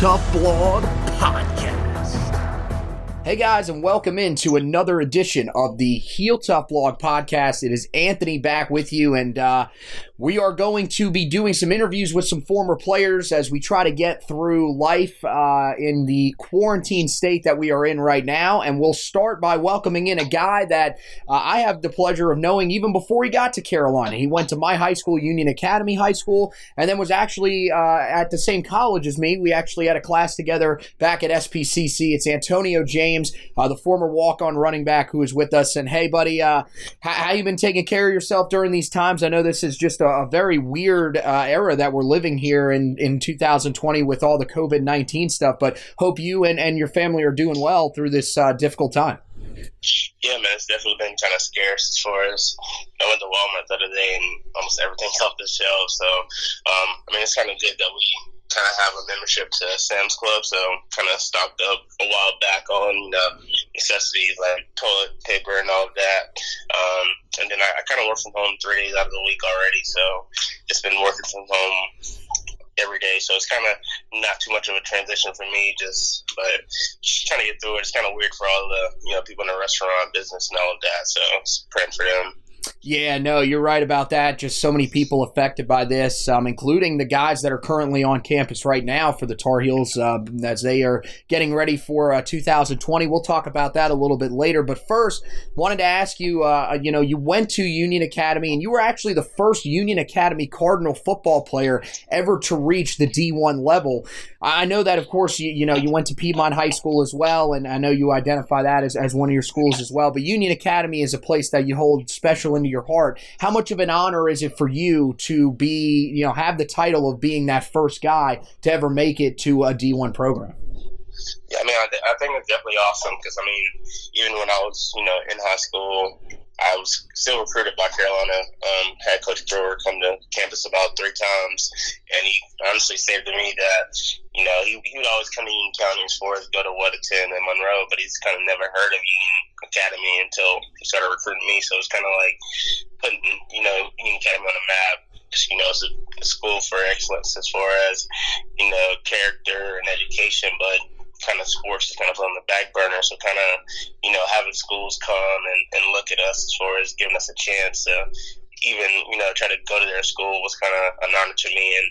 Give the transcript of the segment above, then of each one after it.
Tough Blog Podcast. Hey guys, and welcome into another edition of the Heel Tough Blog Podcast. It is Anthony back with you, and uh, we are going to be doing some interviews with some former players as we try to get through life uh, in the quarantine state that we are in right now. And we'll start by welcoming in a guy that uh, I have the pleasure of knowing even before he got to Carolina. He went to my high school, Union Academy High School, and then was actually uh, at the same college as me. We actually had a class together back at SPCC. It's Antonio James, uh, the former walk-on running back who is with us. And hey, buddy, uh, how, how you been taking care of yourself during these times? I know this is just a, a very weird uh, era that we're living here in, in 2020 with all the COVID 19 stuff, but hope you and, and your family are doing well through this uh, difficult time. Yeah, man, it's definitely been kind of scarce as far as I went to Walmart the other day and almost everything's off the shelf. So, um, I mean, it's kind of good that we kind of have a membership to Sam's Club, so kind of stocked up a while back on you know necessities like toilet paper and all of that. Um, and then I, I kind of work from home three days out of the week already, so just been working from home every day. So it's kind of not too much of a transition for me. Just but just trying to get through it. It's kind of weird for all the you know people in the restaurant business and all of that. So it's praying for them. Yeah, no, you're right about that. Just so many people affected by this, um, including the guys that are currently on campus right now for the Tar Heels uh, as they are getting ready for uh, 2020. We'll talk about that a little bit later. But first, wanted to ask you, uh, you know, you went to Union Academy and you were actually the first Union Academy Cardinal football player ever to reach the D1 level. I know that, of course, you, you know, you went to Piedmont High School as well, and I know you identify that as, as one of your schools as well. But Union Academy is a place that you hold special into your heart. How much of an honor is it for you to be, you know, have the title of being that first guy to ever make it to a D1 program? Yeah, I mean, I, I think it's definitely awesome because I mean, even when I was, you know, in high school, I was still recruited by Carolina. Um, had Coach Brewer come to campus about three times, and he honestly said to me that, you know, he, he would always come to Union County as far as go to Weddington and Monroe, but he's kind of never heard of Union Academy until he started recruiting me. So it's kind of like putting, you know, Union Academy on the map. You know, it's a, a school for excellence as far as, you know, character and education, but kind of sports is kind of on the back burner. So kind of, you know, having schools come and, and look at us as far as giving us a chance to even, you know, try to go to their school was kind of an honor to me. And,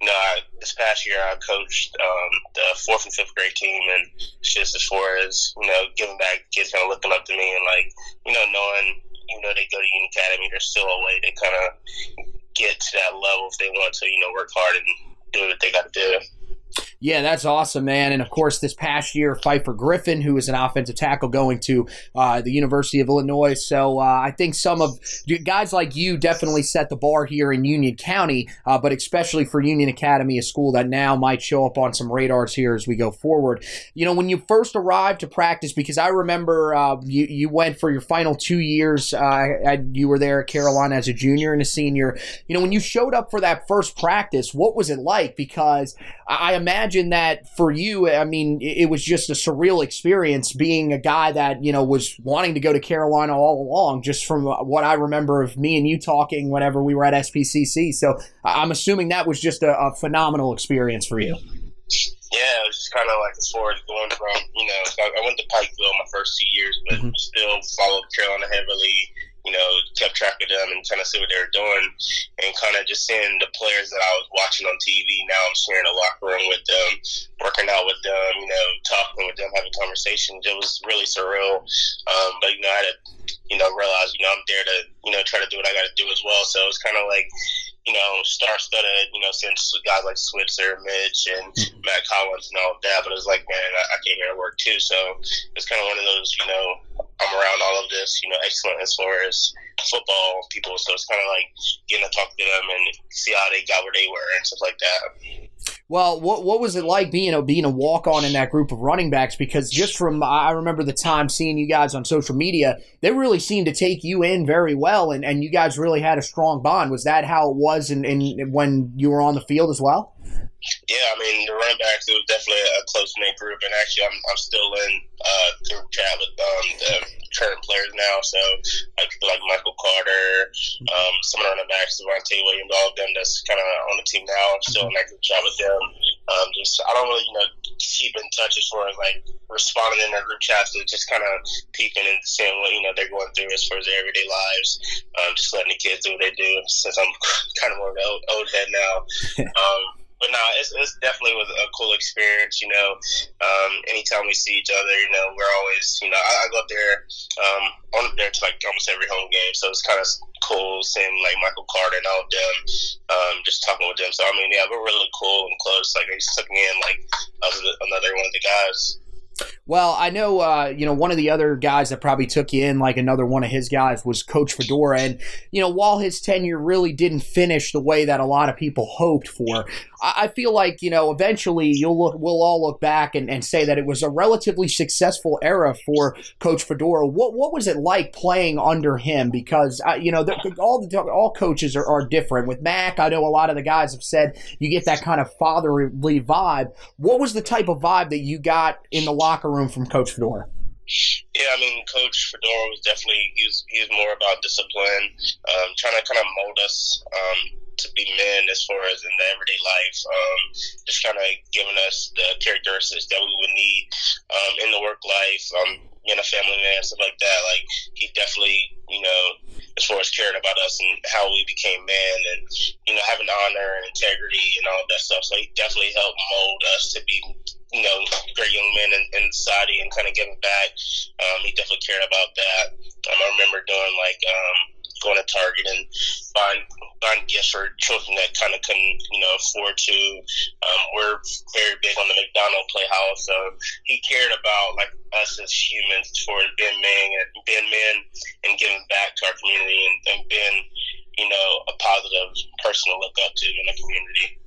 you know, I, this past year I coached um, the fourth and fifth grade team and just as far as, you know, giving back, kids kind of looking up to me and like, you know, knowing, you know, they go to Union Academy, there's still a way to kind of get to that level if they want to, you know, work hard and do what they got to do. Yeah, that's awesome, man. And of course, this past year, Pfeiffer Griffin, who is an offensive tackle going to uh, the University of Illinois. So uh, I think some of guys like you definitely set the bar here in Union County, uh, but especially for Union Academy, a school that now might show up on some radars here as we go forward. You know, when you first arrived to practice, because I remember uh, you, you went for your final two years, uh, you were there at Carolina as a junior and a senior. You know, when you showed up for that first practice, what was it like? Because I imagine that for you, I mean, it was just a surreal experience being a guy that, you know, was wanting to go to Carolina all along, just from what I remember of me and you talking whenever we were at SPCC. So I'm assuming that was just a, a phenomenal experience for you. Yeah, it was just kind of like as far as going from, you know, I went to Pikeville my first two years, but mm-hmm. still followed Carolina heavily you know, kept track of them and kind of see what they were doing, and kind of just seeing the players that I was watching on TV. Now I'm sharing a locker room with them, working out with them, you know, talking with them, having conversations. It was really surreal. Um, but you know, I had to, you know, realize, you know, I'm there to, you know, try to do what I got to do as well. So it's kind of like, you know, star-studded, you know, since guys like Switzer, Mitch, and mm-hmm. Mack Hollins and all of that. But it's like, man, I, I came here to work too. So it's kind of one of those, you know, I'm around all of this, you know, excellent as far as football people. So it's kind of like getting to talk to them and see how they got where they were and stuff like that. Well, what what was it like being a being a walk on in that group of running backs? Because just from I remember the time seeing you guys on social media, they really seemed to take you in very well, and, and you guys really had a strong bond. Was that how it was in when you were on the field as well? Yeah, I mean the running backs it was definitely a close knit group, and actually I'm, I'm still in uh, group chat with um, the current players now. So like people like Michael Carter, um, some of the running backs, Javonte Williams, all of them that's kind of on the team now. I'm still in that group chat with them. Um, just I don't really you know keep in touch as far as like responding in their group chats, to just kind of peeping and seeing what you know they're going through as far as their everyday lives. Um, just letting the kids do what they do. Since I'm kind of more of an old, old head now. Um, but no, it's, it's definitely was a cool experience. You know, um, anytime we see each other, you know, we're always, you know, I, I go up there, um, on there to like almost every home game, so it's kind of cool seeing like Michael Carter and all of them, um, just talking with them. So I mean, yeah, we're really cool and close. Like they took me in like another one of the guys. Well, I know, uh, you know, one of the other guys that probably took you in, like another one of his guys, was Coach Fedora. And, you know, while his tenure really didn't finish the way that a lot of people hoped for, I, feel like, you know, eventually you'll look, we'll all look back and, and say that it was a relatively successful era for Coach Fedora. What, what was it like playing under him? Because, uh, you know, the, all, the, all coaches are, are different. With Mac, I know a lot of the guys have said you get that kind of fatherly vibe. What was the type of vibe that you got in the locker room from Coach Fedora? Yeah, I mean, Coach Fedora was definitely he was, he was more about discipline, um, trying to kind of mold us um, to be men as far as in the everyday life. Um, just kind of giving us the characteristics that we would need um, in the work life. Um, being a family man, stuff like that. Like he definitely, you know, as far as caring about us and how we became men, and you know, having honor and integrity and all that stuff. So he definitely helped mold us to be, you know, great young men in, in society and kind of giving back. Um, he definitely cared about that. Um, I remember doing like um, going to Target and buying buying gifts for children that kind of couldn't, you know, afford to. Um, we're very big on the McDonald Playhouse, so he cared about like us as humans for being men and being men and giving back to our community and, and being, you know, a positive person to look up to in the community.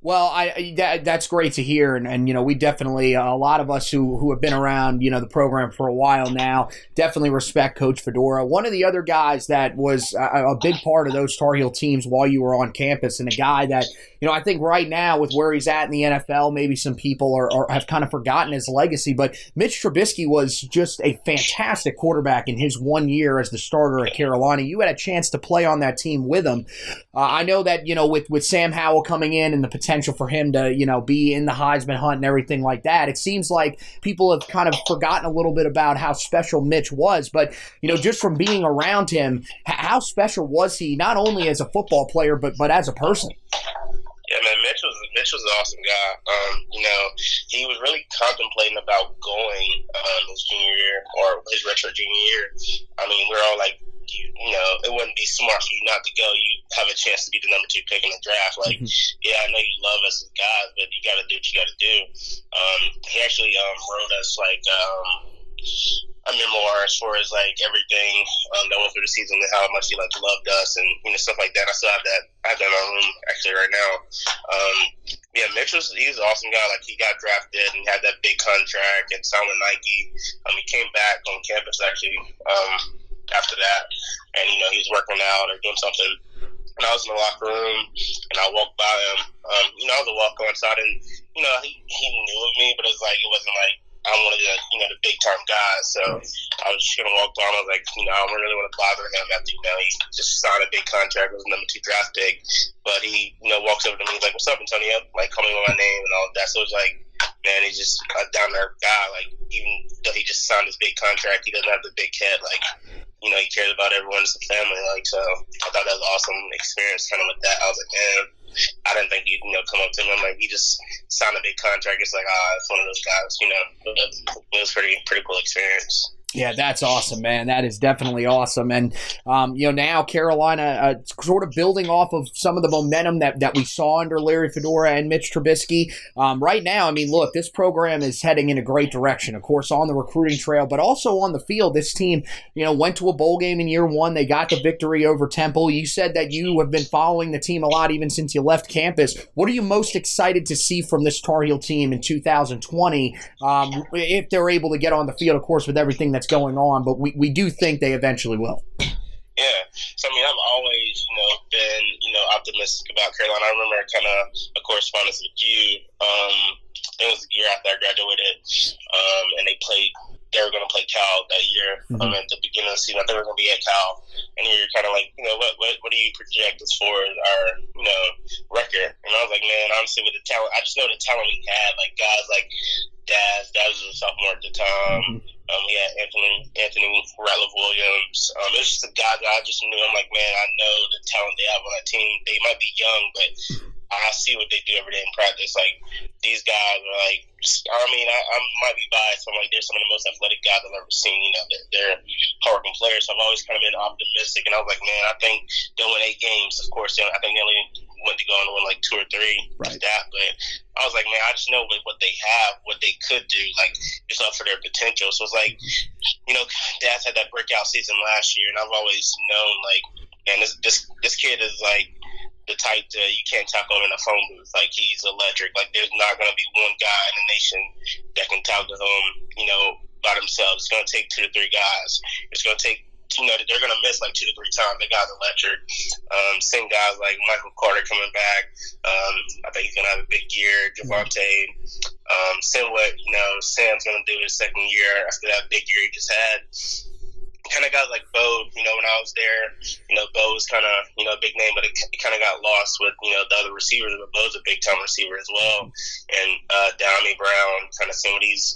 Well, I that, that's great to hear, and, and you know we definitely uh, a lot of us who who have been around you know the program for a while now definitely respect Coach Fedora. One of the other guys that was a, a big part of those Tar Heel teams while you were on campus, and a guy that you know I think right now with where he's at in the NFL, maybe some people are, are have kind of forgotten his legacy, but Mitch Trubisky was just a fantastic quarterback in his one year as the starter at Carolina. You had a chance to play on that team with him. Uh, I know that you know with with Sam Howell coming in and the potential for him to, you know, be in the Heisman hunt and everything like that. It seems like people have kind of forgotten a little bit about how special Mitch was, but you know, just from being around him, how special was he not only as a football player but but as a person? Yeah, man, Mitch was Mitch was an awesome guy. Um, you know, he was really contemplating about going um, his junior year or his redshirt junior year. I mean, we're all like, you know, it wouldn't be smart for you not to go. You have a chance to be the number two pick in the draft. Like, mm-hmm. yeah, I know you love us as guys, but you got to do what you got to do. Um, he actually um, wrote us like um, a memoir as far as like everything um, that went through the season and how much he like loved us and you know stuff like that. I still have that. I have that in my room actually right now. Um, yeah, Mitch was he's an awesome guy. Like he got drafted and had that big contract and signed with Nike. Um, he came back on campus actually um, after that, and you know he was working out or doing something. And I was in the locker room and I walked by him. Um, you know, I was a walk on. You know, he he knew of me, but it was like it wasn't like I'm one of the you know the big time guys. So I was just gonna walk down. I was like, you know, I don't really want to bother him after you know he just signed a big contract with number two draft pick. But he you know walks over to me he's like, "What's up, Antonio?" Like calling me by my name and all that. So it's like, man, he's just a down there guy. Like even though he just signed his big contract, he doesn't have the big head. Like you know, he cares about everyone as a family. Like so, I thought that was an awesome experience. Kind of with that, I was like, man I didn't think he'd you know come up to him. Like he just signed a big contract. It's like ah, it's one of those guys. You know, it was pretty pretty cool experience. Yeah, that's awesome, man. That is definitely awesome. And, um, you know, now Carolina uh, sort of building off of some of the momentum that, that we saw under Larry Fedora and Mitch Trubisky. Um, right now, I mean, look, this program is heading in a great direction, of course, on the recruiting trail, but also on the field. This team, you know, went to a bowl game in year one. They got the victory over Temple. You said that you have been following the team a lot even since you left campus. What are you most excited to see from this Tar Heel team in 2020 um, if they're able to get on the field, of course, with everything that that's going on, but we, we do think they eventually will. Yeah, so I mean, I've always, you know, been, you know, optimistic about Carolina. I remember kind of a correspondence with you. Um, it was the year after I graduated, um, and they played. They were going to play Cal that year mm-hmm. um, at the beginning of the season. I think they were going to be at Cal, and you're kind of like, you know, what, what what do you project as far as our, you know, record? And I was like, man, honestly, with the talent, I just know the talent we had, like guys like Dazz. Dazz was a sophomore at the time. Mm-hmm um, we had Anthony Anthony Ratliff Williams. Um, it's just a guy that I just knew. I'm like, man, I know the talent they have on that team. They might be young, but I see what they do every day in practice. Like these guys are like, I mean, I, I might be biased. I'm like, they're some of the most athletic guys I've ever seen. You know, they're, they're hardworking players. So I've always kind of been optimistic, and I was like, man, I think they'll win eight games. Of course, you know, I think they only went to go and win like two or three right. that. But I was like, man, I just know with what they have, what they could do, like it's up for their potential. So it's like, you know, Dazz had that breakout season last year, and I've always known like, man, this this this kid is like the type that you can't talk on in a phone booth. Like he's electric. Like there's not going to be one guy in the nation that can talk to him, you know, by themselves. It's going to take two to three guys. It's going to take you know they're going to miss like two to three times. They got electric. Um, same guys like Michael Carter coming back. Um, I think he's going to have a big year. Javonte. Um, same what you know Sam's going to do his second year after that big year he just had. Kind of got like Beau, you know, when I was there, you know, Beau was kind of, you know, a big name, but it, kind of got lost with, you know, the other receivers. But Beau's a big time receiver as well. And uh, Dyami Brown, kind of some of these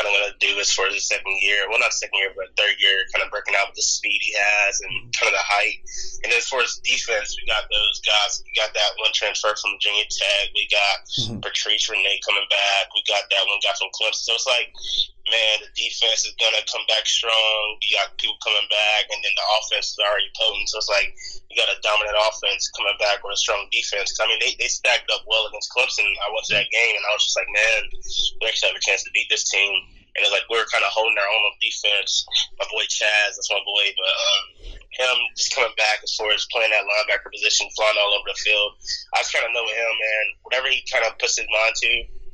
kind of going to do as far as the second year. Well, not second year, but third year, kind of breaking out with the speed he has and kind of the height. And as far as defense, we got those guys. We got that one transfer from Virginia Tech. We got mm-hmm. Patrice Rene coming back. We got that one guy from Clemson. So it's like, man, the defense is to come back strong. You got people coming back, and then the offense is already potent. So it's like you got a dominant offense coming back with a strong defense. I mean, they, they stacked up well against Clemson. I to that game, and I was just like, man, we actually have a chance to beat this team. And it's like we were kind of holding our own on defense. My boy Chazz, that's my boy, but um, him just coming back as far as playing that linebacker position, flying all over the field. I just kind of know him, man, whatever he kind of puts his mind to,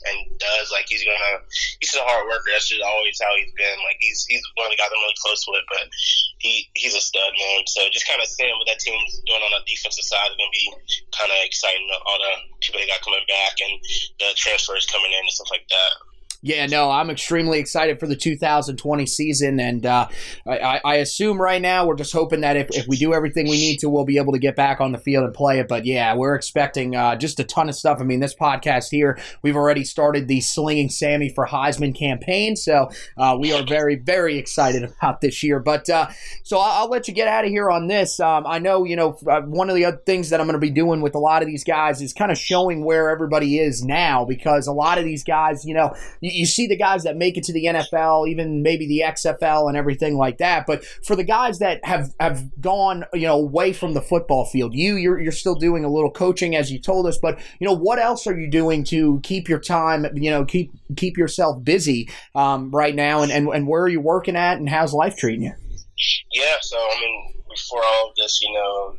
and does. Like he's gonna, he's a hard worker. That's just always how he's been. Like he's he's one of the guys I'm really close with, but he he's a stud man. So just kind of seeing what that team's doing on the defensive side is gonna be kind of exciting. All the people they got coming back and the transfers coming in and stuff like that. Yeah, no, I'm extremely excited for the 2020 season, and uh, I, I, assume right now we're just hoping that if, if we do everything we need to, we'll be able to get back on the field and play it. But yeah, we're expecting uh, just a ton of stuff. I mean, this podcast here, we've already started the Slinging Sammy for Heisman campaign, so uh, we are very, very excited about this year. But uh, so I'll, I'll, let you get out of here on this. Um, I know, you know, uh, one of the other things that I'm going to be doing with a lot of these guys is kind of showing where everybody is now because a lot of these guys, you know, you, you see the guys that make it to the NFL, even maybe the XFL and everything like that. But for the guys that have have gone, you know, away from the football field, you you're you're still doing a little coaching as you told us. But you know, what else are you doing to keep your time, you know, keep keep yourself busy um, right now, and, and and where are you working at, and how's life treating you? Yeah, so I mean, before all of this, you know,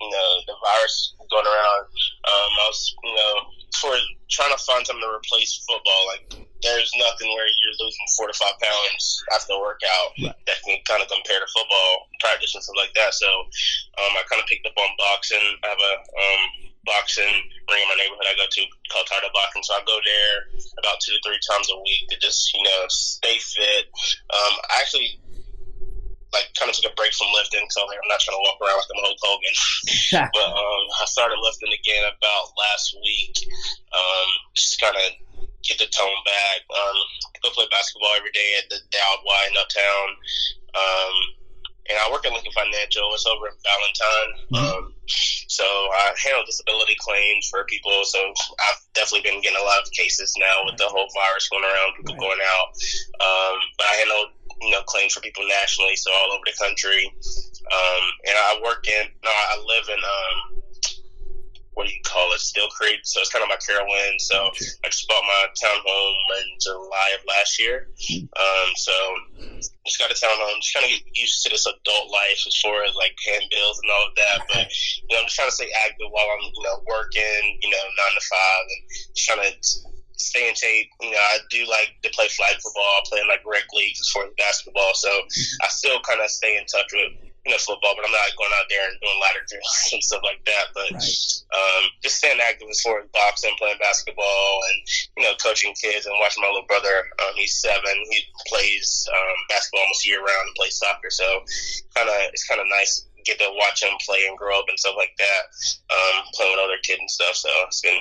you know, the virus going around, um, I was, you know, for trying to find something to replace football. Like, there's nothing where you're losing four to five pounds after a workout right. that can kind of compare to football practice and stuff like that. So, um, I kind of picked up on boxing. I have a um, boxing ring in my neighborhood I go to called Title Boxing. So I go there about two to three times a week to just, you know, stay fit. Um, I actually like kind of took a break from lifting because like, I'm not trying to walk around like I'm Hulk Hogan. but um, I started lifting again about last week. Um, just kind of get the tone back. Um, go play basketball every day at the Dowd Y in Uptown. Um, and I work at Lincoln Financial. It's over in Ballantyne. Mm-hmm. Um, so I handle disability claims for people. So I've definitely been getting a lot of cases now with the whole virus going around, people right. going out. Um, but I handle you know claims for people nationally, so all over the country. Um, and I work in, no, I live in, um, what do you call it, Steel Creek. So it's kind of my Carolyn. So I just bought my townhome in July of last year. Um, so just got a townhome, just kind of get used to this adult life as far as like paying bills and all of that. But you know, I'm just trying to stay active while I'm you know working, you know, nine to five, and just trying to stay in shape. You know, I do like to play flag football, playing like rec leagues as far as basketball. So. I still kind of stay in touch with you know football, but I'm not going out there and doing ladder drills and stuff like that. But right. um, just staying active as far as boxing, playing basketball, and you know coaching kids and watching my little brother. Um, he's seven. He plays um, basketball almost year round and plays soccer. So kind of it's kind of nice get to watch him play and grow up and stuff like that. Um, playing with other kids and stuff. So it's been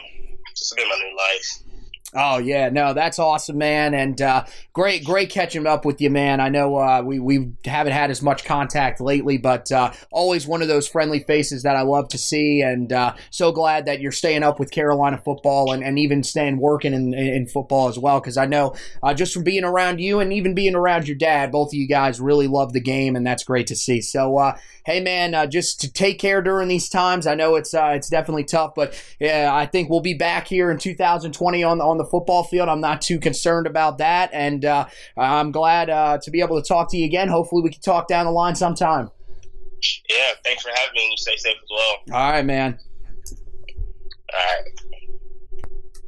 it's been my new life. Oh yeah, no, that's awesome, man, and uh, great, great catching up with you, man. I know uh, we we haven't had as much contact lately, but uh, always one of those friendly faces that I love to see, and uh, so glad that you're staying up with Carolina football and, and even staying working in, in football as well. Because I know uh, just from being around you and even being around your dad, both of you guys really love the game, and that's great to see. So uh, hey man, just to take care during these times. I know it's it's definitely tough, but yeah, I think we'll be back here in 2020 on on the football field. I'm not too concerned about that, and uh, I'm glad uh, to be able to talk to you again. Hopefully, we can talk down the line sometime. Yeah, thanks for having me. You stay safe as well. All right, man. All right.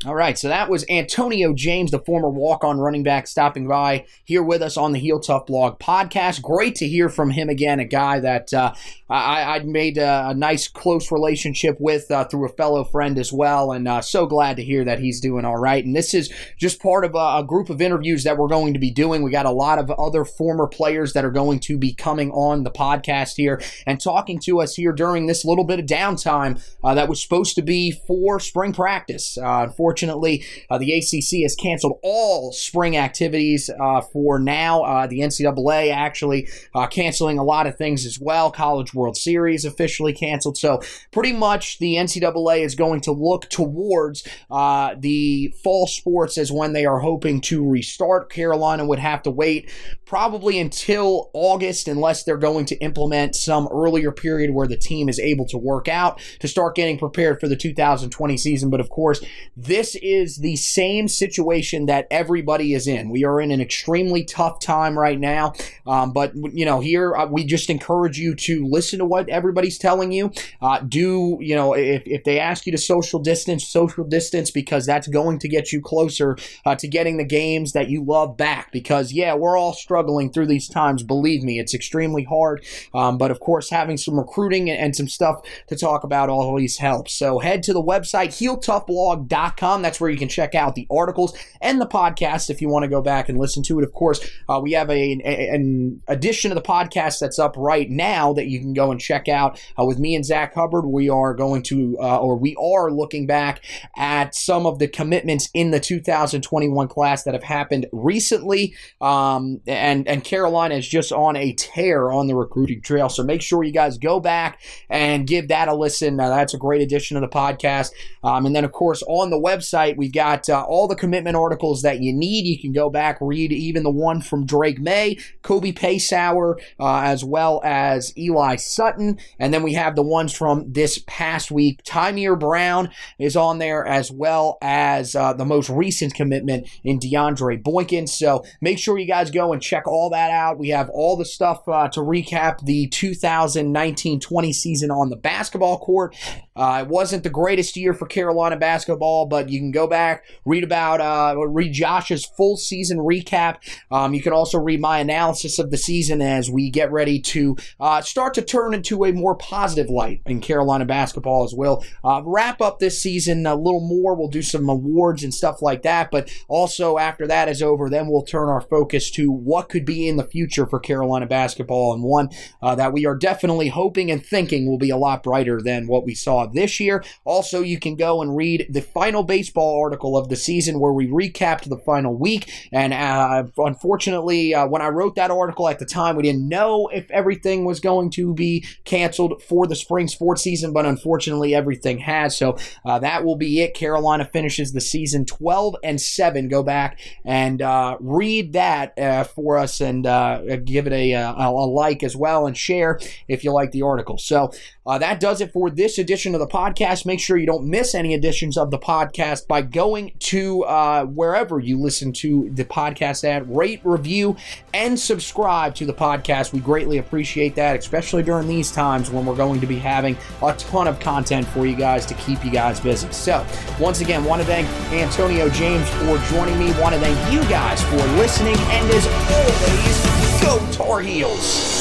All right, so that was Antonio James, the former walk on running back, stopping by here with us on the Heel Tough Blog podcast. Great to hear from him again, a guy that uh, I, would made a, a, nice, close relationship with uh, through a fellow friend as well, and uh, so glad to hear that he's doing all right. And this is just part of a, a, group of interviews that we're going to be doing. We got a lot of other former players that are going to be coming on the podcast here and talking to us here during this little bit of downtime uh, that was supposed to be for spring practice. Uh, for Unfortunately, uh, the ACC has canceled all spring activities uh, for now. Uh, the NCAA actually uh, canceling a lot of things as well. College World Series officially canceled. So, pretty much the NCAA is going to look towards uh, the fall sports as when they are hoping to restart. Carolina would have to wait probably until August, unless they're going to implement some earlier period where the team is able to work out to start getting prepared for the 2020 season. But of course, this this is the same situation that everybody is in. We are in an extremely tough time right now. Um, but, you know, here uh, we just encourage you to listen to what everybody's telling you. Uh, do, you know, if, if they ask you to social distance, social distance, because that's going to get you closer uh, to getting the games that you love back. Because, yeah, we're all struggling through these times. Believe me, it's extremely hard. Um, but, of course, having some recruiting and, some stuff to talk about always helps. So head to the website, heeltoughblog.com that's where you can check out the articles and the podcast if you want to go back and listen to it. Of course, uh, we have a, a, an edition of the podcast that's up right now that you can go and check out uh, with me and Zach Hubbard. We are going to, uh, or we are looking back at some of the commitments in the 2021 class that have happened recently. Um, and, and Carolina is just on a tear on the recruiting trail. So make sure you guys go back and give that a listen. that's a great edition of the podcast. Um, and then, of course, on the web website. We've got uh, all the commitment articles that you need. You can go back, read even the one from Drake Maye, Kobe Paysour, uh, as well as Eli Sutton. And then we have the ones from this past week. Tymir Brown is on there as well as uh, the most recent commitment in DeAndre Boykin. So make sure you guys go and check all that out. We have all the stuff uh, to recap the 2019 20 season on the basketball court. Uh, it wasn't the greatest year for Carolina basketball, but you can go back, read about, uh, read Josh's full season recap. Um, you can also read my analysis of the season as we get ready to uh, start to turn into a more positive light in Carolina basketball as well. Uh, wrap up this season a little more. We'll do some awards and stuff like that, but also after that is over, then we'll turn our focus to what could be in the future for Carolina basketball and one uh, that we are definitely hoping and thinking will be a lot brighter than what we saw this year. Also, you can go and read the final baseball article of the season where we recapped the final week. And uh, unfortunately, uh, when I wrote that article at the time, we didn't know if everything was going to be canceled for the spring sports season, but unfortunately, everything has. So uh, that will be it. Carolina finishes the season 12 and 7. Go back and uh, read that uh, for us and uh, give it a, a, a like as well and share if you like the article. So that does it for this edition of the podcast. Make sure you don't miss any editions of the podcast by going to uh, wherever you listen to the podcast at, rate, review, and subscribe to the podcast. We greatly appreciate that, especially during these times when we're going to be having a ton of content for you guys to keep you guys busy. So, once again, want to thank Antonio James for joining me. Want to thank you guys for listening. And as always, go Tar Heels.